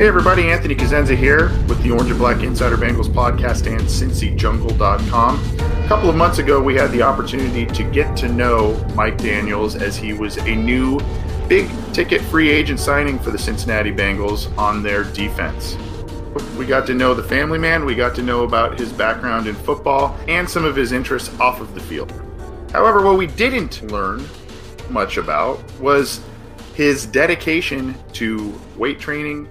Hey everybody, Anthony Cosenza here with the Orange and Black Insider Bengals podcast and CincyJungle.com. A couple of months ago, we had the opportunity to get to know Mike Daniels as he was a new big ticket free agent signing for the Cincinnati Bengals on their defense. We got to know the family man, we got to know about his background in football and some of his interests off of the field. However, what we didn't learn much about was his dedication to weight training,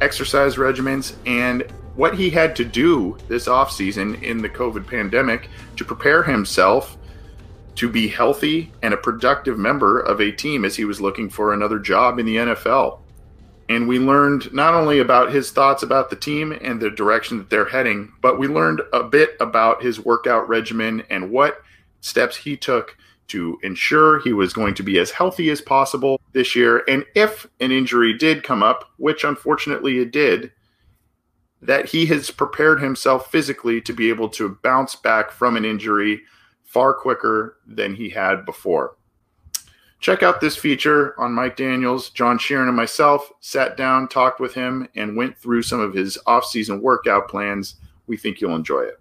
exercise regimens and what he had to do this offseason in the COVID pandemic to prepare himself to be healthy and a productive member of a team as he was looking for another job in the NFL. And we learned not only about his thoughts about the team and the direction that they're heading, but we learned a bit about his workout regimen and what steps he took to ensure he was going to be as healthy as possible this year. And if an injury did come up, which unfortunately it did, that he has prepared himself physically to be able to bounce back from an injury far quicker than he had before. Check out this feature on Mike Daniels. John Sheeran and myself sat down, talked with him, and went through some of his off-season workout plans. We think you'll enjoy it.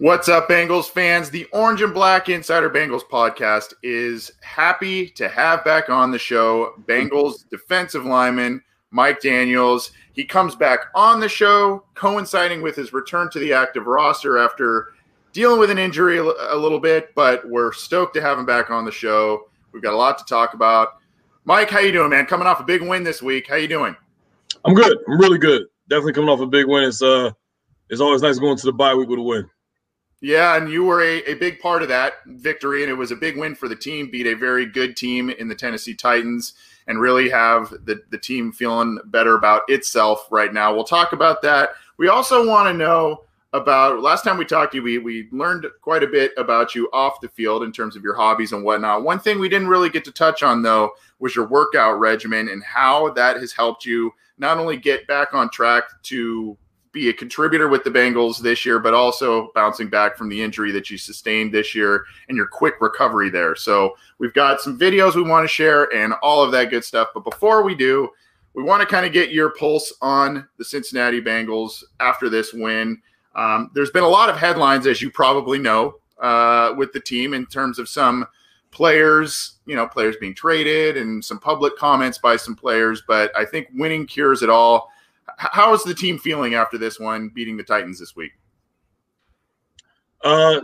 What's up, Bengals fans? The Orange and Black Insider Bengals podcast is happy to have back on the show Bengals defensive lineman Mike Daniels. He comes back on the show, coinciding with his return to the active roster after dealing with an injury a little bit, but we're stoked to have him back on the show. We've got a lot to talk about. Mike, how you doing, man? Coming off a big win this week. How you doing? I'm good. I'm really good. Definitely coming off a big win. It's uh, it's always nice going to the bye week with a win. Yeah, and you were a, a big part of that victory, and it was a big win for the team. Beat a very good team in the Tennessee Titans, and really have the, the team feeling better about itself right now. We'll talk about that. We also want to know about last time we talked to you, we, we learned quite a bit about you off the field in terms of your hobbies and whatnot. One thing we didn't really get to touch on, though, was your workout regimen and how that has helped you not only get back on track to be a contributor with the Bengals this year, but also bouncing back from the injury that you sustained this year and your quick recovery there. So we've got some videos we want to share and all of that good stuff. But before we do, we want to kind of get your pulse on the Cincinnati Bengals after this win. Um, there's been a lot of headlines, as you probably know, uh, with the team in terms of some players, you know, players being traded and some public comments by some players. But I think winning cures it all how is the team feeling after this one, beating the Titans this week? Uh,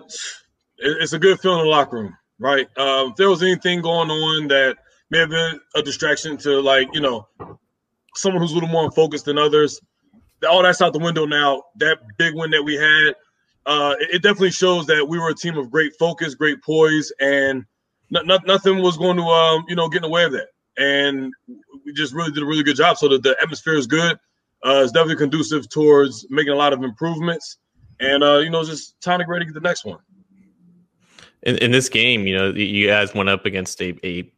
it's a good feeling in the locker room, right? Uh, if there was anything going on that may have been a distraction to, like, you know, someone who's a little more focused than others, all that's out the window now. That big win that we had, uh, it, definitely shows that we were a team of great focus, great poise, and nothing was going to, um, you know, get in the way of that. And we just really did a really good job. So the, the atmosphere is good uh, it's definitely conducive towards making a lot of improvements, and uh, you know, just time to ready to get the next one. In, in this game, you know, you guys went up against a a,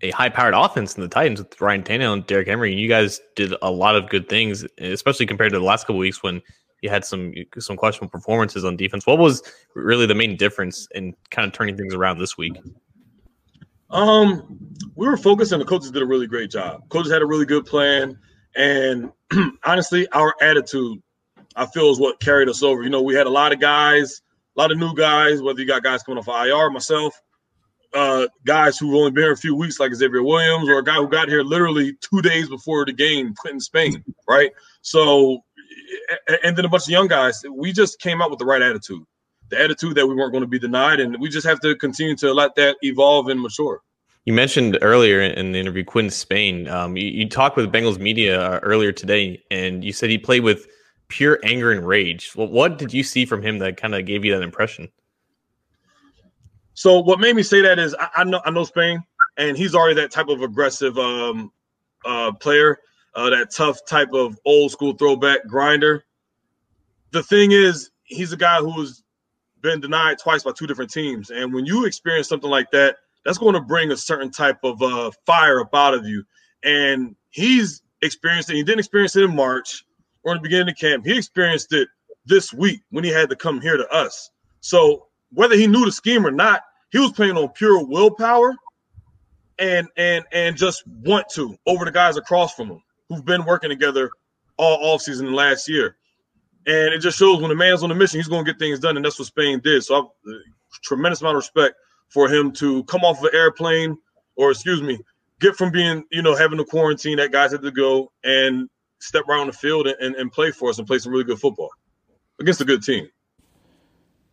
a high powered offense in the Titans with Ryan Tannehill and Derrick Henry, and you guys did a lot of good things, especially compared to the last couple weeks when you had some some questionable performances on defense. What was really the main difference in kind of turning things around this week? Um, we were focused, and the coaches did a really great job. Coaches had a really good plan. And honestly, our attitude, I feel, is what carried us over. You know, we had a lot of guys, a lot of new guys, whether you got guys coming off of IR, myself, uh, guys who've only been here a few weeks, like Xavier Williams, or a guy who got here literally two days before the game, Quinton Spain, right? So, and then a bunch of young guys. We just came out with the right attitude. the attitude that we weren't going to be denied, and we just have to continue to let that evolve and mature. You mentioned earlier in the interview Quinton Spain. Um, you, you, talked with Bengals media uh, earlier today, and you said he played with pure anger and rage. Well, what did you see from him that kind of gave you that impression? So, what made me say that is I, I know I know Spain, and he's already that type of aggressive um, uh, player, uh, that tough type of old school throwback grinder. The thing is, he's a guy who's been denied twice by two different teams, and when you experience something like that that's going to bring a certain type of uh, fire up out of you. And he's experienced it. He didn't experience it in March or in the beginning of camp. He experienced it this week when he had to come here to us. So whether he knew the scheme or not, he was playing on pure willpower and and and just want to over the guys across from him who've been working together all offseason last year. And it just shows when a man's on a mission, he's going to get things done, and that's what Spain did. So, I've, tremendous amount of respect for him to come off of an airplane or excuse me, get from being, you know, having a quarantine that guys had to go and step right on the field and, and, and play for us and play some really good football against a good team.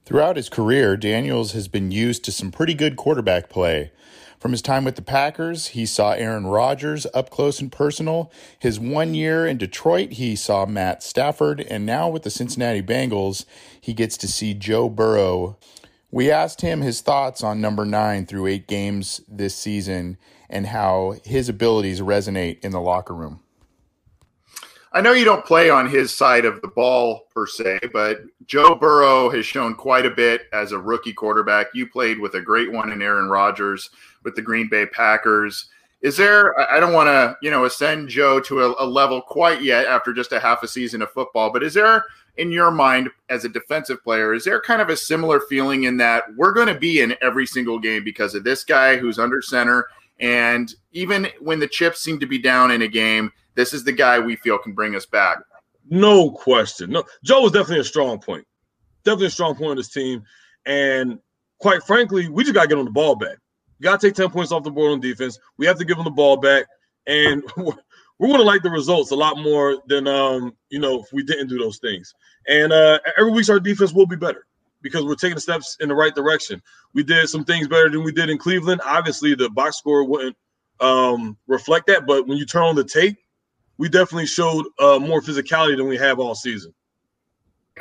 Throughout his career, Daniels has been used to some pretty good quarterback play. From his time with the Packers, he saw Aaron Rodgers up close and personal. His one year in Detroit, he saw Matt Stafford. And now with the Cincinnati Bengals, he gets to see Joe Burrow we asked him his thoughts on number nine through eight games this season and how his abilities resonate in the locker room. I know you don't play on his side of the ball per se, but Joe Burrow has shown quite a bit as a rookie quarterback. You played with a great one in Aaron Rodgers with the Green Bay Packers. Is there, I don't want to, you know, ascend Joe to a, a level quite yet after just a half a season of football, but is there in your mind as a defensive player, is there kind of a similar feeling in that we're going to be in every single game because of this guy who's under center? And even when the chips seem to be down in a game, this is the guy we feel can bring us back. No question. No, Joe was definitely a strong point. Definitely a strong point of this team. And quite frankly, we just got to get on the ball back. Got to take 10 points off the board on defense. We have to give them the ball back. And we're going to like the results a lot more than um, you know if we didn't do those things. And uh, every week our defense will be better because we're taking steps in the right direction. We did some things better than we did in Cleveland. Obviously, the box score wouldn't um, reflect that, but when you turn on the tape, we definitely showed uh, more physicality than we have all season.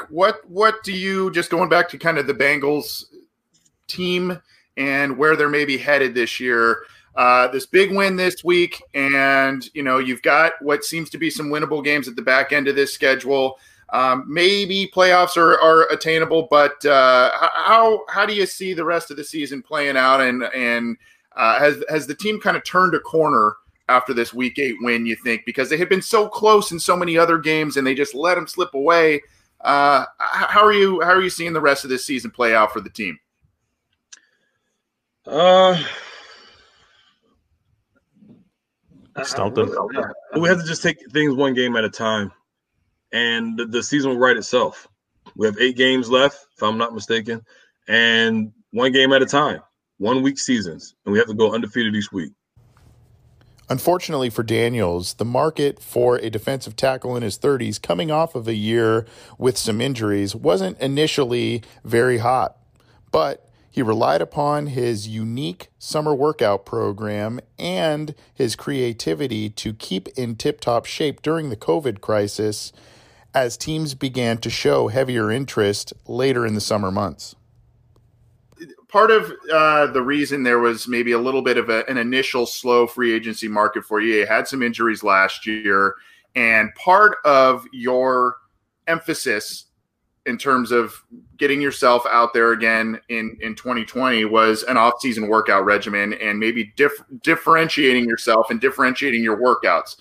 What what do you just going back to kind of the Bengals team and where they're maybe headed this year? uh, this big win this week, and you know you've got what seems to be some winnable games at the back end of this schedule. Um, maybe playoffs are, are attainable, but uh, how how do you see the rest of the season playing out? And and uh, has has the team kind of turned a corner after this Week Eight win? You think because they had been so close in so many other games and they just let them slip away. Uh, how are you how are you seeing the rest of this season play out for the team? Uh Stumped them. We have to just take things one game at a time, and the, the season will write itself. We have eight games left, if I'm not mistaken, and one game at a time, one week seasons, and we have to go undefeated each week. Unfortunately for Daniels, the market for a defensive tackle in his 30s, coming off of a year with some injuries, wasn't initially very hot. But he relied upon his unique summer workout program and his creativity to keep in tip top shape during the COVID crisis as teams began to show heavier interest later in the summer months. Part of uh, the reason there was maybe a little bit of a, an initial slow free agency market for you, you had some injuries last year, and part of your emphasis in terms of getting yourself out there again in in 2020 was an off-season workout regimen and maybe dif- differentiating yourself and differentiating your workouts.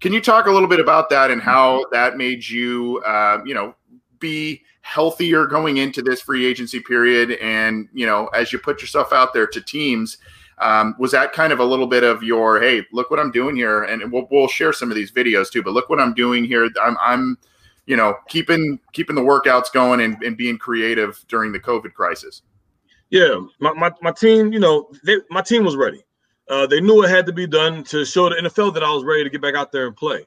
Can you talk a little bit about that and how that made you, uh, you know, be healthier going into this free agency period? And you know, as you put yourself out there to teams, um, was that kind of a little bit of your, hey, look what I'm doing here, and we'll, we'll share some of these videos too. But look what I'm doing here. I'm, I'm you know, keeping keeping the workouts going and, and being creative during the COVID crisis? Yeah, my, my, my team, you know, they, my team was ready. Uh, they knew it had to be done to show the NFL that I was ready to get back out there and play.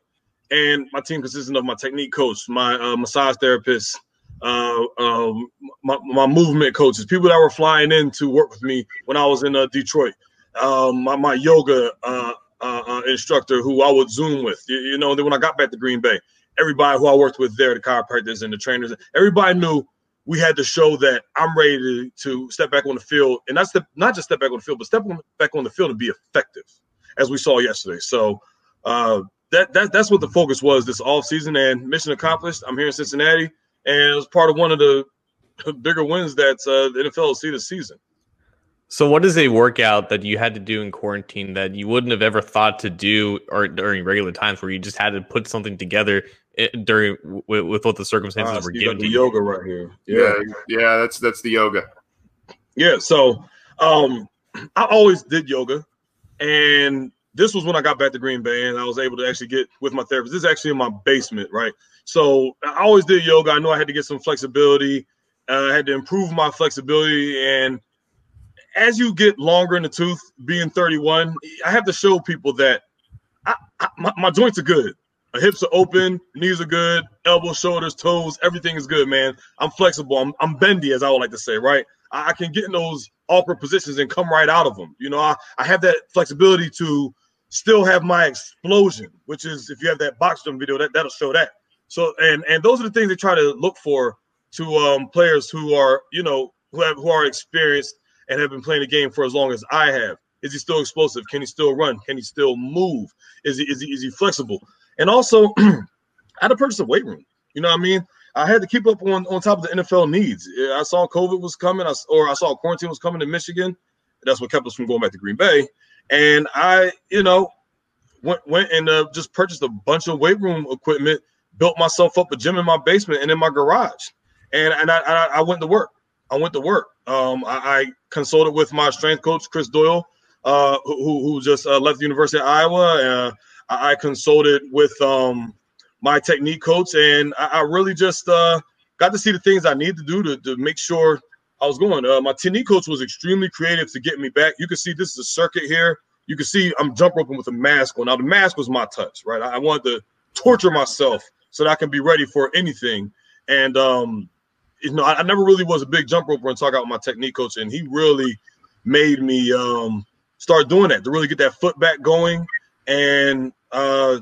And my team consisted of my technique coach, my uh, massage therapist, uh, um, my, my movement coaches, people that were flying in to work with me when I was in uh, Detroit, um, my, my yoga uh, uh, uh, instructor who I would Zoom with. You, you, know, then when I got back to Green Bay, everybody who I worked with there, the chiropractors and the trainers, everybody knew we had to show that I'm ready to, to step back on the field, and not step, not just step back on the field, but step on, back on the field and be effective, as we saw yesterday. So uh, that, that that's what the focus was this off season, and mission accomplished. I'm here in Cincinnati, and it was part of one of the bigger wins that uh, the NFL will see this season. So, what is a workout that you had to do in quarantine that you wouldn't have ever thought to do or during regular times, where you just had to put something together during with, with what the circumstances ah, were given? The yoga right here. Yeah. yeah, yeah, that's that's the yoga. Yeah, so um, I always did yoga, and this was when I got back to Green Bay, and I was able to actually get with my therapist. This is actually in my basement, right? So I always did yoga. I know I had to get some flexibility. Uh, I had to improve my flexibility and as you get longer in the tooth, being 31, I have to show people that I, I, my, my, joints are good. Hips are open, knees are good, elbows, shoulders, toes, everything is good, man. I'm flexible. I'm, I'm bendy, as I would like to say, right? I, I, can get in those awkward positions and come right out of them. You know, I, I have that flexibility to still have my explosion, which is if you have that box jump video, that, that'll show that. So, and and those are the things they try to look for to um, players who are, you know, who have who are experienced and have been playing the game for as long as I have. Is he still explosive? Can he still run? Can he still move? Is he is he, is he flexible? And also, I had to purchase a weight room. You know what I mean? I had to keep up on, on top of the NFL needs. I saw COVID was coming, or I saw quarantine was coming to Michigan. That's what kept us from going back to Green Bay. And I, you know, went went and uh, just purchased a bunch of weight room equipment, built myself up a gym in my basement and in my garage, and and I, I, I went to work. I went to work. Um, I, I, consulted with my strength coach, Chris Doyle, uh, who, who just uh, left the University of Iowa. I, I, consulted with um, my technique coach, and I, I really just uh, got to see the things I need to do to, to make sure I was going. Uh, my technique coach was extremely creative to get me back. You can see this is a circuit here. You can see I'm jump roping with a mask on. Now the mask was my touch, right? I, I wanted to torture myself so that I can be ready for anything. And um, you know, I, I, never really was a big jump roper and talk about my technique coach, and he really made me um, start doing that to really get that foot back going. And uh,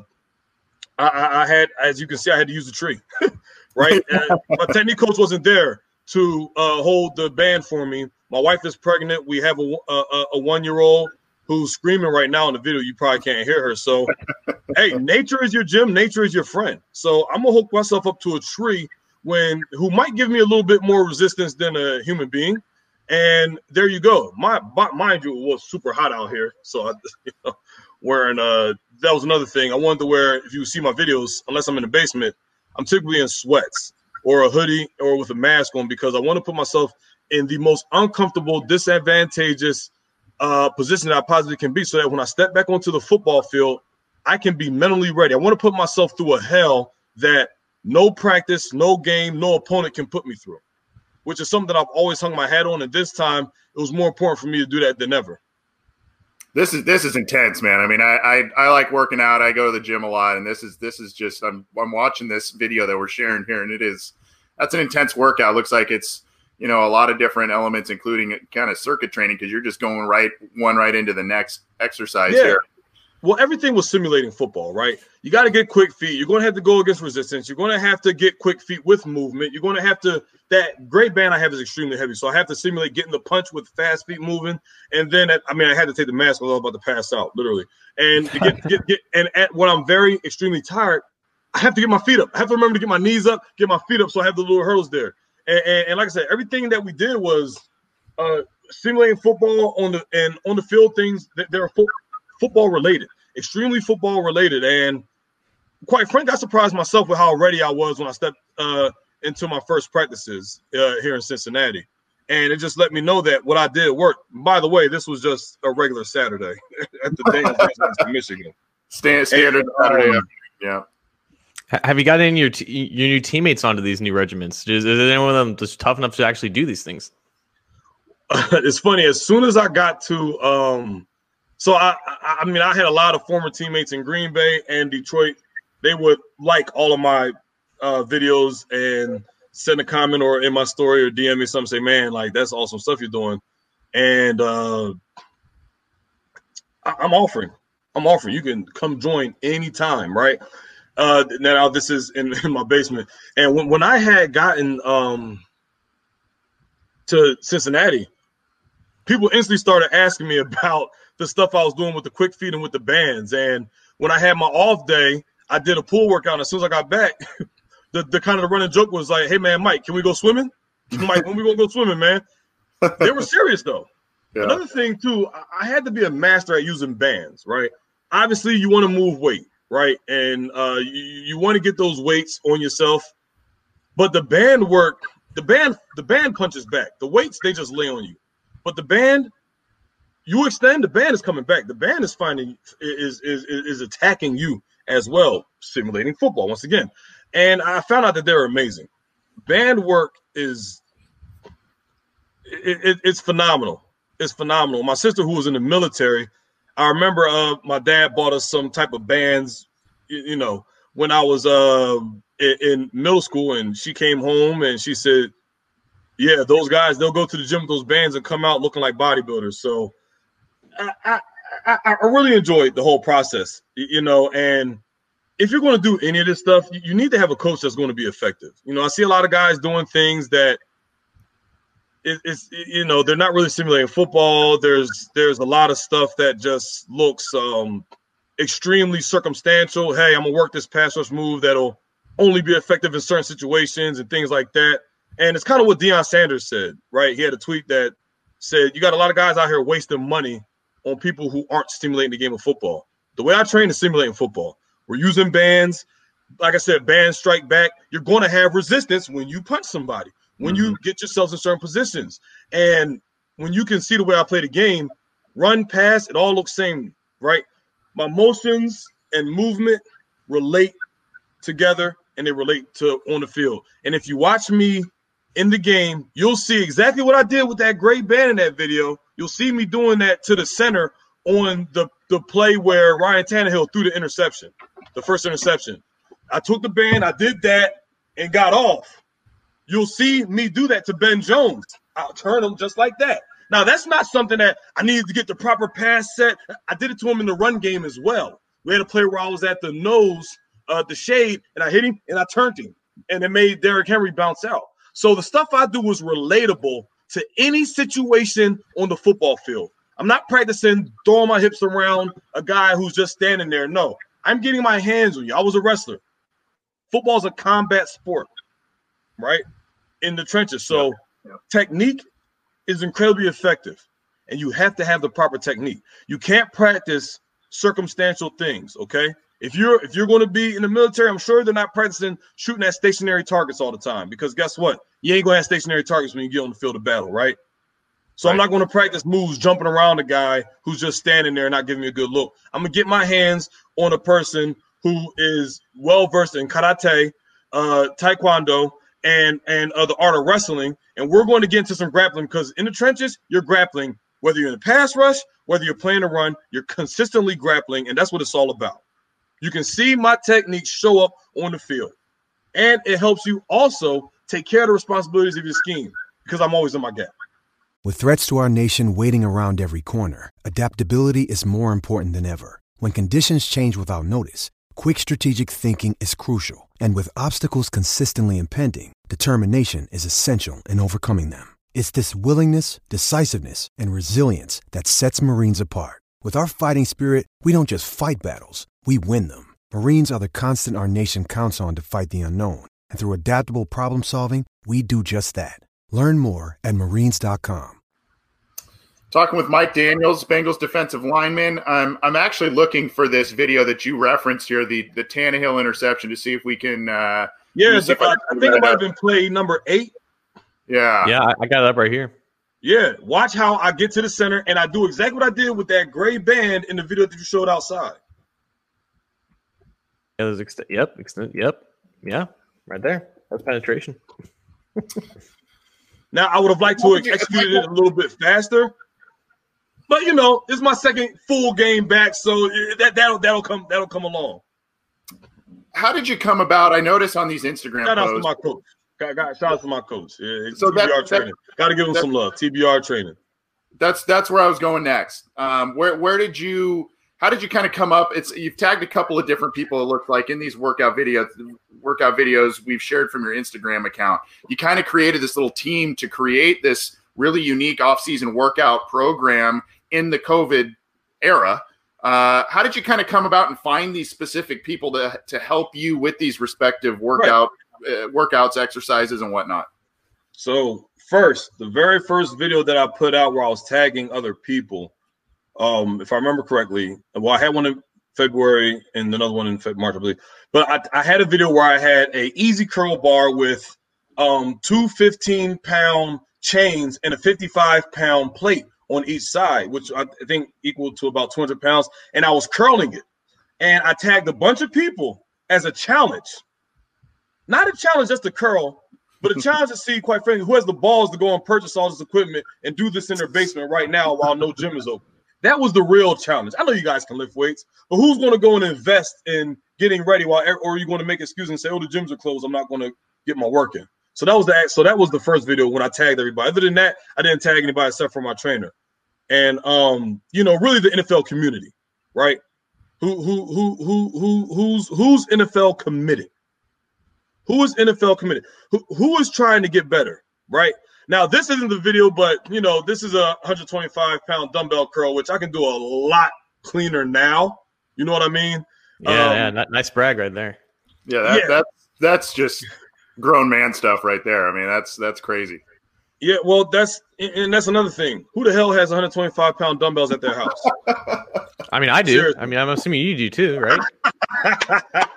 I, I, had, as you can see, I had to use the tree, right? my technique coach wasn't there to uh, hold the band for me. My wife is pregnant. We have a, a, a one year old who's screaming right now in the video. You probably can't hear her. So, hey, nature is your gym. Nature is your friend. So I'm gonna hook myself up to a tree when who might give me a little bit more resistance than a human being. And there you go. My mind you, it was super hot out here, so I, you know, wearing uh that was another thing. I wanted to wear. If you see my videos, unless I'm in the basement, I'm typically in sweats or a hoodie or with a mask on because I want to put myself in the most uncomfortable, disadvantageous uh, position that I possibly can be, so that when I step back onto the football field, I can be mentally ready. I want to put myself through a hell that no practice, no game, no opponent can put me through, which is something that I've always hung my hat on. And this time, it was more important for me to do that than ever. This is this is intense, man. I mean, I, I I like working out. I go to the gym a lot, and this is this is just I'm I'm watching this video that we're sharing here, and it is that's an intense workout. Looks like it's you know a lot of different elements, including kind of circuit training, because you're just going right one right into the next exercise yeah. here well, everything was simulating football, right? You got to get quick feet. You're going to have to go against resistance. You're going to have to get quick feet with movement. You're going to have to. That great band I have is extremely heavy, so I have to simulate getting the punch with fast feet moving. And then, I mean, I had to take the mask. I was about to pass out, literally. And get, get, get, and at, when I'm very extremely tired, I have to get my feet up. I have to remember to get my knees up, get my feet up, so I have the little hurdles there. And, and, and like I said, everything that we did was uh, simulating football on the and on the field things that they're football related extremely football related. And quite frankly, I surprised myself with how ready I was when I stepped uh, into my first practices uh, here in Cincinnati. And it just let me know that what I did worked. By the way, this was just a regular Saturday at the day of Michigan. Stand, standard and, Saturday. Um, yeah. Have you got any of your, t- your new teammates onto these new regiments? Is, is anyone of them just tough enough to actually do these things? it's funny. As soon as I got to um, so I, I, mean, I had a lot of former teammates in Green Bay and Detroit. They would like all of my uh, videos and send a comment or in my story or DM me something, say, man, like that's awesome stuff you're doing. And uh I- I'm offering. I'm offering. You can come join anytime, right? Uh now this is in, in my basement. And when, when I had gotten um to Cincinnati, people instantly started asking me about the stuff I was doing with the quick feet and with the bands. And when I had my off day, I did a pool workout. As soon as I got back, the, the kind of the running joke was like, "Hey man, Mike, can we go swimming?" I'm "When we gonna go swimming, man?" They were serious though. Yeah. Another thing too, I- I had to be a master at using bands, right? Obviously, you want to move weight, right? And uh, you, you want to get those weights on yourself. But the band work, the band, the band punches back. The weights they just lay on you. But the band, you extend, the band is coming back. The band is finding is is is, attacking you as well, simulating football once again. And I found out that they're amazing. Band work is it, it, it's phenomenal. It's phenomenal. My sister, who was in the military, I remember uh, my dad bought us some type of bands, you, you know, when I was uh, in, in middle school, and she came home and she said, "Yeah, those guys, they'll go to the gym with those bands and come out looking like bodybuilders." So, I I, I, I really enjoyed the whole process, you know, and if you're going to do any of this stuff, you- need to have a coach that's going to be effective. You know, I see a lot of guys doing things that it, it's you know they're not really simulating football. There's there's a lot of stuff that just looks um extremely circumstantial. Hey, I'm gonna work this pass rush move that'll only be effective in certain situations and things like that. And it's kind of what Deion Sanders said, right? He had a tweet that said, "You got a lot of guys out here wasting money on people who aren't stimulating the game of football. The way I train is stimulating football. We're using bands. Like I said, bands strike back. You're going to have resistance when you punch somebody, when you mm-hmm. get yourselves in certain positions. And when you can see the way I play the game, run, pass, it all looks same, right? My motions and movement relate together and they relate to on the field. And if you watch me in the game, you'll see exactly what I did with that great band in that video. You'll see me doing that to the center on the, the play where Ryan Tannehill threw the interception, the first interception. I took the band, I did that, and got off. You'll see me do that to Ben Jones. I'll turn him just like that. Now, that's not something that I needed to get the proper pass set. I did it to him in the run game as well. We had a play where I was at the nose, uh, the shade, and I hit him and I turned him, and it made Derrick Henry bounce out. So the stuff I do was relatable to any situation on the football field. I'm not practicing throwing my hips around a guy who's just standing there. No, I'm getting my hands on you. I was a wrestler. Football's a combat sport, right? In the trenches. So technique is incredibly effective, and you have to have the proper technique. You can't practice circumstantial things, okay? If you're if you're going to be in the military, I'm sure they're not practicing shooting at stationary targets all the time because guess what? You ain't going to have stationary targets when you get on the field of battle, right? So I'm not going to practice moves jumping around a guy who's just standing there and not giving me a good look. I'm going to get my hands on a person who is well versed in karate, uh, taekwondo, and and uh, the art of wrestling, and we're going to get into some grappling because in the trenches you're grappling whether you're in a pass rush, whether you're playing a run, you're consistently grappling, and that's what it's all about. You can see my techniques show up on the field, and it helps you also take care of the responsibilities of your scheme because I'm always in my gap. With threats to our nation waiting around every corner, adaptability is more important than ever. When conditions change without notice, quick strategic thinking is crucial. And with obstacles consistently impending, determination is essential in overcoming them. It's this willingness, decisiveness, and resilience that sets Marines apart. With our fighting spirit, we don't just fight battles, we win them. Marines are the constant our nation counts on to fight the unknown. And through adaptable problem solving, we do just that. Learn more at marines.com. Talking with Mike Daniels, Bengals defensive lineman. I'm I'm actually looking for this video that you referenced here, the the Tannehill interception, to see if we can. Uh, Yeah, see if I I, I think it might have been play number eight. yeah, Yeah, I, I got it up right here. Yeah, watch how I get to the center and I do exactly what I did with that gray band in the video that you showed outside. Yeah, there's ext- yep, extend, yep, yeah, right there. That's penetration. Now I would have liked to have executed it a little bit faster, but you know, it's my second full game back, so that that'll that'll come that'll come along. How did you come about? I noticed on these Instagram Shout out to my coach. Got, got shout out to my coach. Yeah, So TBR that- training. Got to give him that- some love. TBR training. That's that's where I was going next. Um, where where did you? How did you kind of come up? It's you've tagged a couple of different people. It looked like in these workout videos, workout videos we've shared from your Instagram account. You kind of created this little team to create this really unique off-season workout program in the COVID era. Uh, how did you kind of come about and find these specific people to to help you with these respective workout uh, workouts, exercises, and whatnot? So first, the very first video that I put out where I was tagging other people, um, if I remember correctly, well, I had one in February and another one in March, I believe. But I, I had a video where I had a EZ curl bar with um, two 15 pound chains and a 55 pound plate on each side, which I think equal to about 200 pounds. And I was curling it. And I tagged a bunch of people as a challenge. Not a challenge just to curl, but a challenge to see, quite frankly, who has the balls to go and purchase all this equipment and do this in their basement right now while no gym is open. That was the real challenge. I know you guys can lift weights, but who's going to go and invest in getting ready while, or are you going to make excuses and say, "Oh, the gyms are closed. I'm not going to get my work in." So that was the so that was the first video when I tagged everybody. Other than that, I didn't tag anybody except for my trainer, and um, you know, really the NFL community, right? Who who who who who who's who's NFL committed? Who is NFL committed? Who, who is trying to get better, right? Now, this isn't the video, but you know, this is a 125 pound dumbbell curl, which I can do a lot cleaner now. You know what I mean? Yeah, Um, yeah, ni- nice brag right there. Yeah, that, Yeah. that's that's just grown man stuff right there. I mean, that's that's crazy. Yeah, well, that's and- and that's another thing. Who the hell has 125 pound dumbbells at their house? I mean, I do. Seriously. I mean, I'm assuming you do too, right?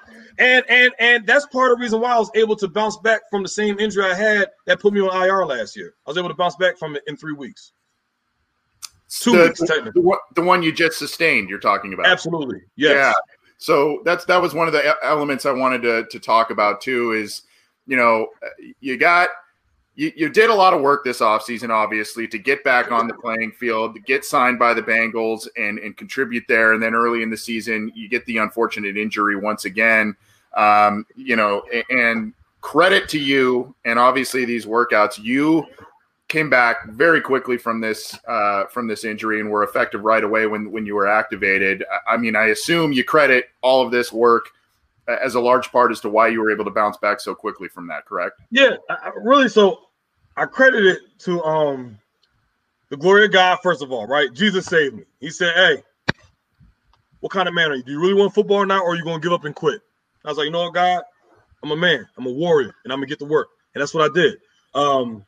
and and and that's part of the reason why I was able to bounce back from the same injury I had that put me on IR last year. I was able to bounce back from it in three weeks. Two the, weeks, technically. one- the one you just sustained. You're talking about. Absolutely, yes. Yeah. So that's that was one of the elements I wanted to to talk about too. Is you know you got you, you did a lot of work this offseason, obviously, to get back on the playing field, to get signed by the Bengals and and contribute there. And then early in the season, you get the unfortunate injury once again. Um, you know, and credit to you, and obviously these workouts, you came back very quickly from this uh, from this injury and were effective right away when when you were activated. I- mean, I assume you credit all of this work uh, as a large part as to why you were able to bounce back so quickly from that. Correct? Yeah, I, really. So I credit it to um the glory of God first of all, right? Jesus saved me. He said, "Hey, what kind of man are you? Do you really want football not, or are you going to give up and quit?" I was like, "You know what, God? I'm a man. I'm a warrior, and I'm gonna get to work." And that's what I did. Um,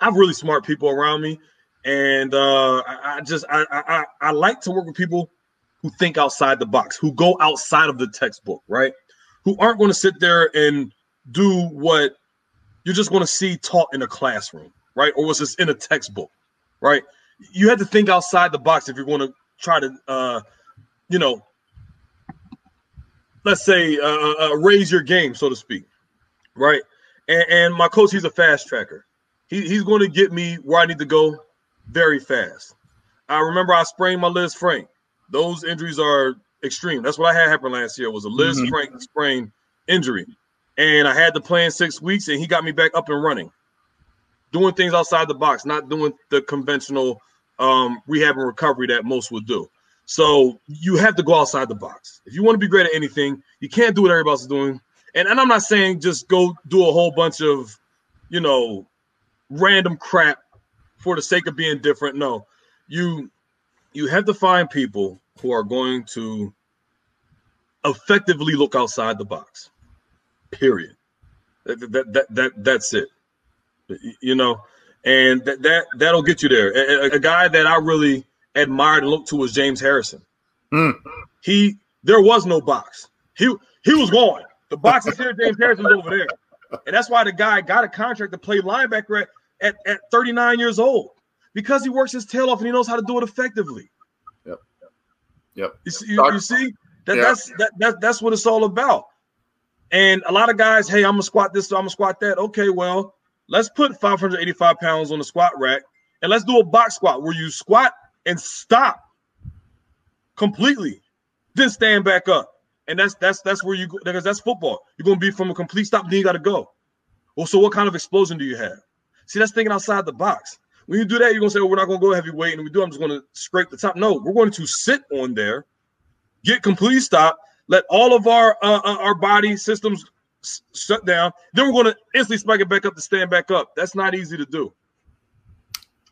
I have really smart people around me, and uh, I, I just I, I I- like to work with people who think outside the box, who go outside of the textbook, right? Who aren't going to sit there and do what you're just going to see taught in a classroom, right? Or was this in a textbook, right? You had to think outside the box if you're going to try to, uh, you know, let's say, uh, uh, raise your game, so to speak, right? And, and my coach, he's a fast tracker. He, he's going to get me where I need to go very fast. I remember I sprained my Lisfranc. Those injuries are extreme. That's what I had happen last year was a Liz Mhm. Frank sprain injury and I had to play in six weeks, and he got me back up and running, doing things outside the box, not doing the conventional um, rehab and recovery that most would do. So you have to go outside the box if you want to be great at anything. You can't do what everybody else is doing, and, and I'm not saying just go do a whole bunch of, you know, random crap for the sake of being different. No, you you have to find people who are going to effectively look outside the box period that, that, that, that that's it you know and that, that that'll get you there a, a- a guy that i really admired and looked to was james harrison Hmm. he there was no box he he was gone the box is here james harrison's over there and that's why the guy got a contract to play linebacker at, at, at 39 years old because he works his tail off and he knows how to do it effectively Yep. Yep. you see, you, you see? That, that's that, that that's what it's all about and a lot of guys, hey, I'm gonna squat this, I'm gonna squat that. Okay, well, let's put 585 pounds on the squat rack and let's do a box squat where you squat and stop completely, then stand back up. And that's that's that's where you go because that's football. You're gonna be from a complete stop, then you gotta go. Well, so what kind of explosion do you have? See, that's thinking outside the box. When you do that, you're gonna say, "Well, we're not gonna go heavyweight," and we do. I'm just gonna scrape the top. No, we're going to sit on there, get complete stop, let all of our uh, uh our body systems shut down. Then we're gonna instantly spike it back up to stand back up. That's not easy to do.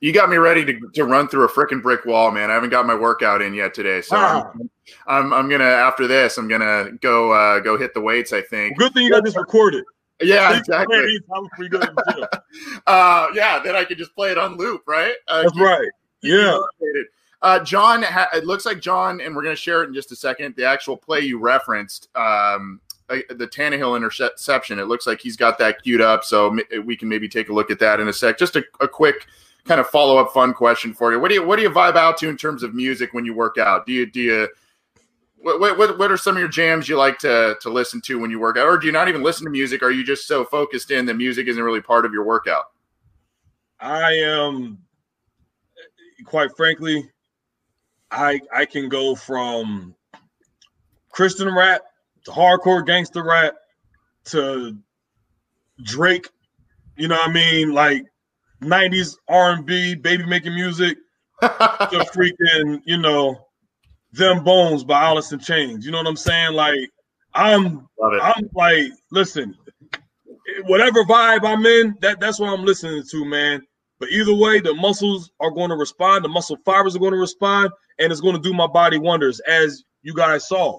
You got me ready to, to run through a freaking brick wall, man. I haven't got my workout in yet today, so Ah. I'm, I'm I'm gonna after this I'm gonna go uh, go hit the weights. I think. Good thing you got this recorded. Yeah, exactly. he's probably pretty good in the gym. Uh, yeah, then I could just play it on loop, right? Uh, That's right. Yeah. Uh, John, ha- it looks like John, and we're going to share it in just a second. The actual play you referenced, um, uh, the Tannehill interception, it looks like he's got that queued up, so we can maybe take a look at that in a sec. Just a, a quick kind of follow up, fun question for you. What do you what do you vibe out to in terms of music when you work out? Do you do you what, what, what are some of your jams you like to, to listen to when you work out, or do you not even listen to music? Are you just so focused in that music isn't really part of your workout? I am, quite frankly, I I can go from Christian rap to hardcore gangster rap to Drake. You know what I mean? Like '90s R&B, baby making music to freaking you know them bones by Alice in Chains. You know what I'm saying? Like I'm. I'm like, listen, whatever vibe I'm in, that that's what I'm listening to, man. But either way, the muscles are going to respond, the muscle fibers are going to respond, and it's going to do my body wonders, as you guys saw.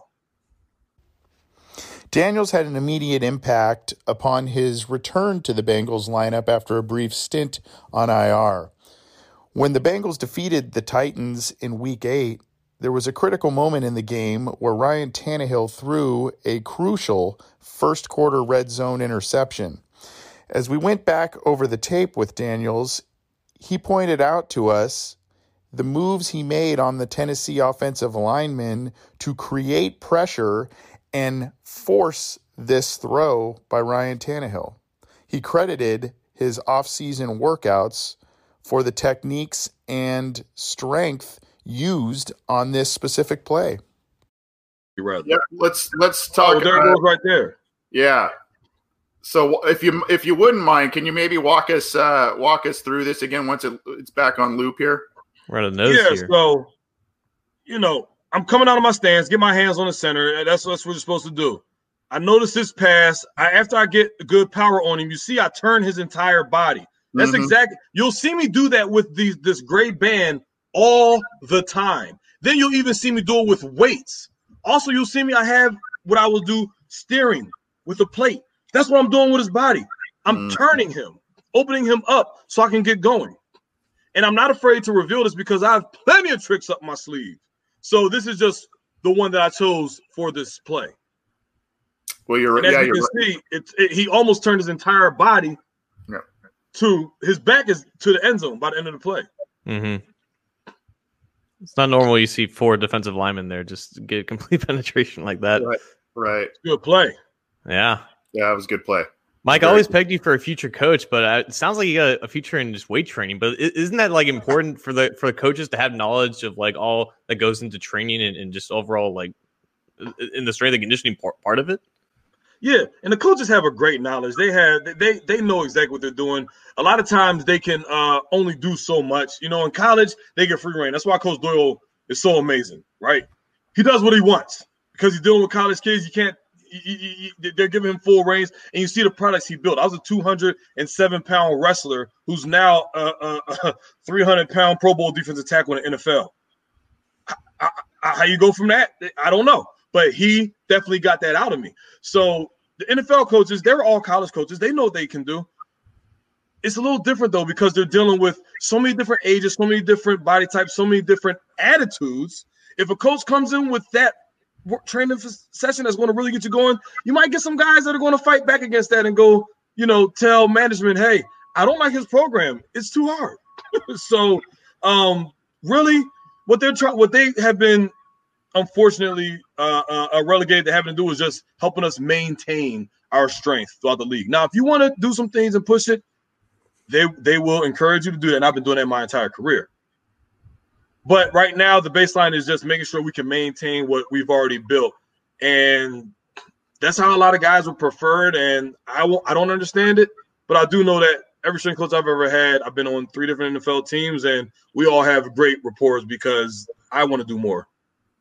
Daniels had an immediate impact upon his return to the Bengals lineup after a brief stint on IR. When the Bengals defeated the Titans in week eight, there was a critical moment in the game where Ryan Tannehill threw a crucial first quarter red zone interception. As we went back over the tape with Daniels, he pointed out to us the moves he made on the Tennessee offensive linemen to create pressure and force this throw by Ryan Tannehill. He credited his offseason workouts for the techniques and strength used on this specific play. You rather. Yeah, let's let's talk. Oh, there it uh, goes right there. Yeah. So if you if you wouldn't mind, can you maybe walk us uh, walk us through this again once it, it's back on loop here? Right on the nose yeah, here. so you know, I'm coming out of my stance, get my hands on the center. That's that's what we're supposed to do. I notice this pass. I, after I get good power on him, you see I turn his entire body. That's Mhm. exactly. You'll see me do that with these this gray band all the time. Then you'll even see me do it with weights. Also, you'll see me. I have what I will do steering with a plate. That's what I'm doing with his body. I'm Mm. turning him, opening him up so I can get going. And I'm not afraid to reveal this because I have plenty of tricks up my sleeve. So this is just the one that I chose for this play. Well, you're And as yeah, you can right. see, it, it, he almost turned his entire body Yeah. to his back is to the end zone by the end of the play. Mm-hmm. It's not normal you see four defensive linemen there just get complete penetration like that. Right. right. Good play. Yeah. Yeah, it was a good play. Mike, I always pegged you for a future coach, but uh, it sounds like you got a future in just weight training. But isn't that like important for the for the coaches to have knowledge of like all that goes into training and, and just overall like in the strength and conditioning part, part of it? Yeah, and the coaches have a great knowledge. They have they they know exactly what they're doing. A lot of times they can uh, only do so much. You know, in college they get free reign. That's why Coach Doyle is so amazing, right? He does what he wants because he's dealing with college kids. You can't. He- he- he- they're giving him full reins, and you see the products he built. I was a 207 pound wrestler who's now a, a, 300 pound Pro Bowl defensive tackle in the NFL. I- I- how you go from that? I don't know, but he definitely got that out of me. So the NFL coaches, they're all college coaches. They know what they can do. It's a little different though because they're dealing with so many different ages, so many different body types, so many different attitudes. If a coach comes in with that training session that's going to really get you going, you might get some guys that are going to fight back against that and go, you know, tell management, "Hey, I don't like his program. It's too hard." so, um, really, what they're trying, what they have been unfortunately uh, uh, uh, relegated to having to do is just helping us maintain our strength throughout the league. Now, if you want to do some things and push it, they they will encourage you to do that. And I've been doing that my entire career. But right now, the baseline is just making sure we can maintain what we've already built, and that's how a lot of guys would prefer it. And I will, I don't understand it, but I do know that every strength coach I've ever had, I've been on three different NFL teams, and we all have great rapports because I want to do more,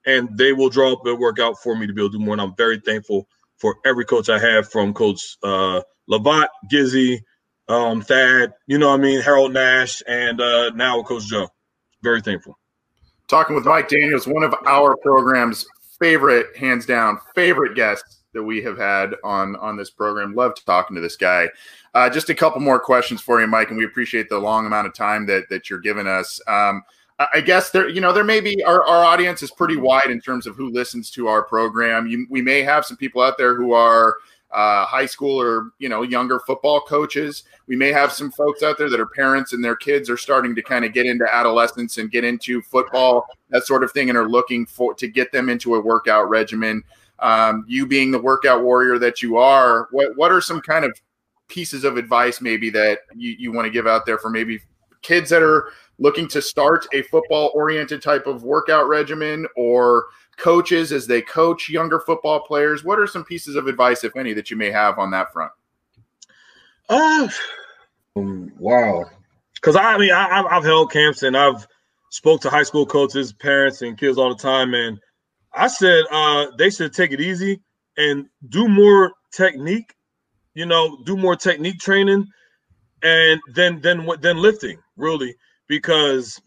and they will draw up a workout for me to be able to do more. And I'm very thankful for every coach I have, from Coach uh, Lovat, Gizzi, um, Thad, you know, what I mean, Harold Nash, and uh, now Coach Joe. Very thankful. Talking with Mike Daniels, one of our program's favorite, hands down, favorite guests that we have had on on this program. Love talking to this guy. Uh, just a couple more questions for you, Mike, and we appreciate the long amount of time that that you're giving us. Um, I guess there, you know, there may be our, our audience is pretty wide in terms of who listens to our program. You, we may have some people out there who are uh, high school or you know younger football coaches. We may have some folks out there that are parents and their kids are starting to kind of get into adolescence and get into football, that sort of thing, and are looking for to get them into a workout regimen. Um, you being the workout warrior that you are, what what are some kind of pieces of advice maybe that you, you want to give out there for maybe kids that are looking to start a football oriented type of workout regimen or coaches as they coach younger football players? What are some pieces of advice, if any, that you may have on that front? Uh, um, wow. Because I, I mean, I, I've held camps and I've spoke to high school coaches, parents, and kids all the time, and I said uh, they should take it easy and do more technique. You know, do more technique training, and then then then lifting really because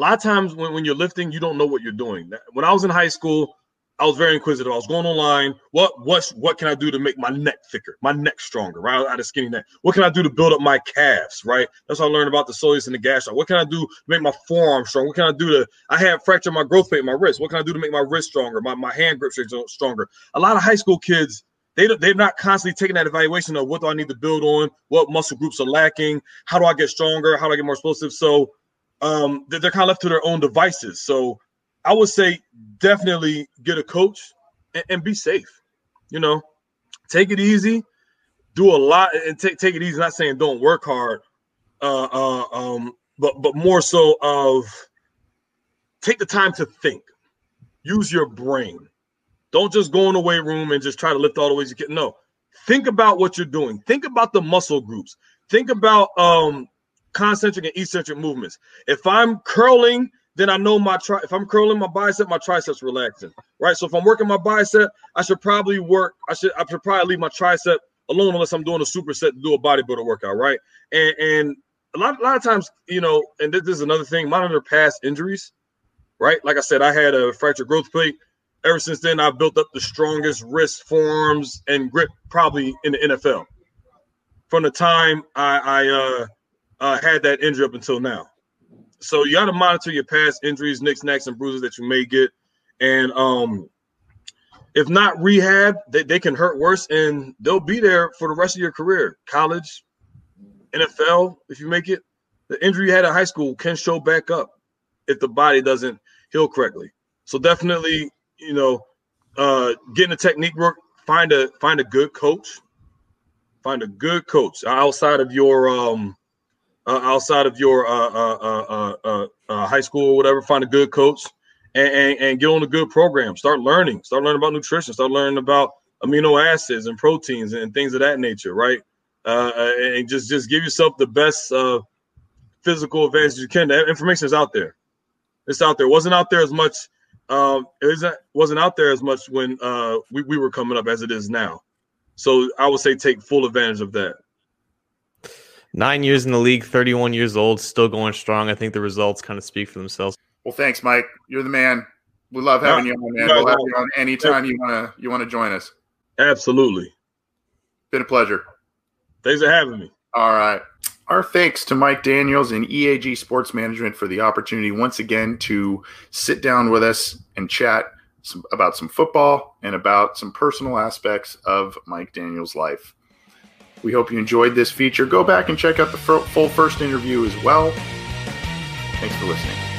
a lot of times when, when you're lifting, you don't know what you're doing. When I was in high school, I was very inquisitive. I was going online. What what's what can I do to make my neck thicker, my neck stronger? Right, I had a skinny neck. What can I do to build up my calves? Right, that's how I learned about the soleus and the gastroc. What can I do to make my forearm strong? What can I do to? I had fractured my growth plate in my wrist. What can I do to make my wrist stronger? My my hand grip stronger. A lot of high school kids they they're not constantly taking that evaluation of what do I need to build on, what muscle groups are lacking, how do I get stronger, how do I get more explosive. So um, they're, they're kind of left to their own devices. So I would say definitely get a coach and, and, be safe. You know, take it easy, do a lot, and take take it easy. Not saying don't work hard, uh, uh, um, but but more so of take the time to think, use your brain. Don't just go in the weight room and just try to lift all the ways you can. No, think about what you're doing. Think about the muscle groups. Think about um, concentric and eccentric movements. If I'm curling, then I know my tri- if I'm curling my bicep, my triceps relaxing, right? So if I'm working my bicep, I should probably work. I should I should probably leave my tricep alone unless I'm doing a superset to do a bodybuilder workout, right? And and a lot a lot of times, you know, and this is another thing, monitor past injuries, right? Like I said, I had a fractured growth plate. Ever since then, I've built up the strongest wrist forms and grip probably in the NFL. From the time I, I uh uh, had that injury up until now. So you got to monitor your past injuries, nicks, knacks, and bruises that you may get. And um, if not rehab, they, they can hurt worse and they'll be there for the rest of your career. College, NFL, if you make it, the injury you had in high school can show back up if the body doesn't heal correctly. So definitely, you know, uh, getting the technique work, find a find a good coach. Find a good coach outside of your um uh, outside of your uh uh, uh, uh, high school or whatever. Find a good coach and, and, and, get on a good program. Start learning. Start learning about nutrition. Start learning about amino acids and proteins and things of that nature, right? and just just give yourself the best physical advantage you can. That information is out there. It's out there. It wasn't out there as much. Um, it wasn't wasn't out there as much when we, we were coming up as it is now. So I would say take full advantage of that. Nine years in the league, 31 years old, still going strong. I think the results kind of speak for themselves. Well, thanks, Mike. You're the man. We love having you on, man. we'll have you on anytime you want to you want to join us. Absolutely. Been a pleasure. Thanks for having me. All right. Our thanks to Mike Daniels and EAG Sports Management for the opportunity once again to sit down with us and chat some, about some football and about some personal aspects of Mike Daniels' life. We hope you enjoyed this feature. Go back and check out the full first interview as well. Thanks for listening.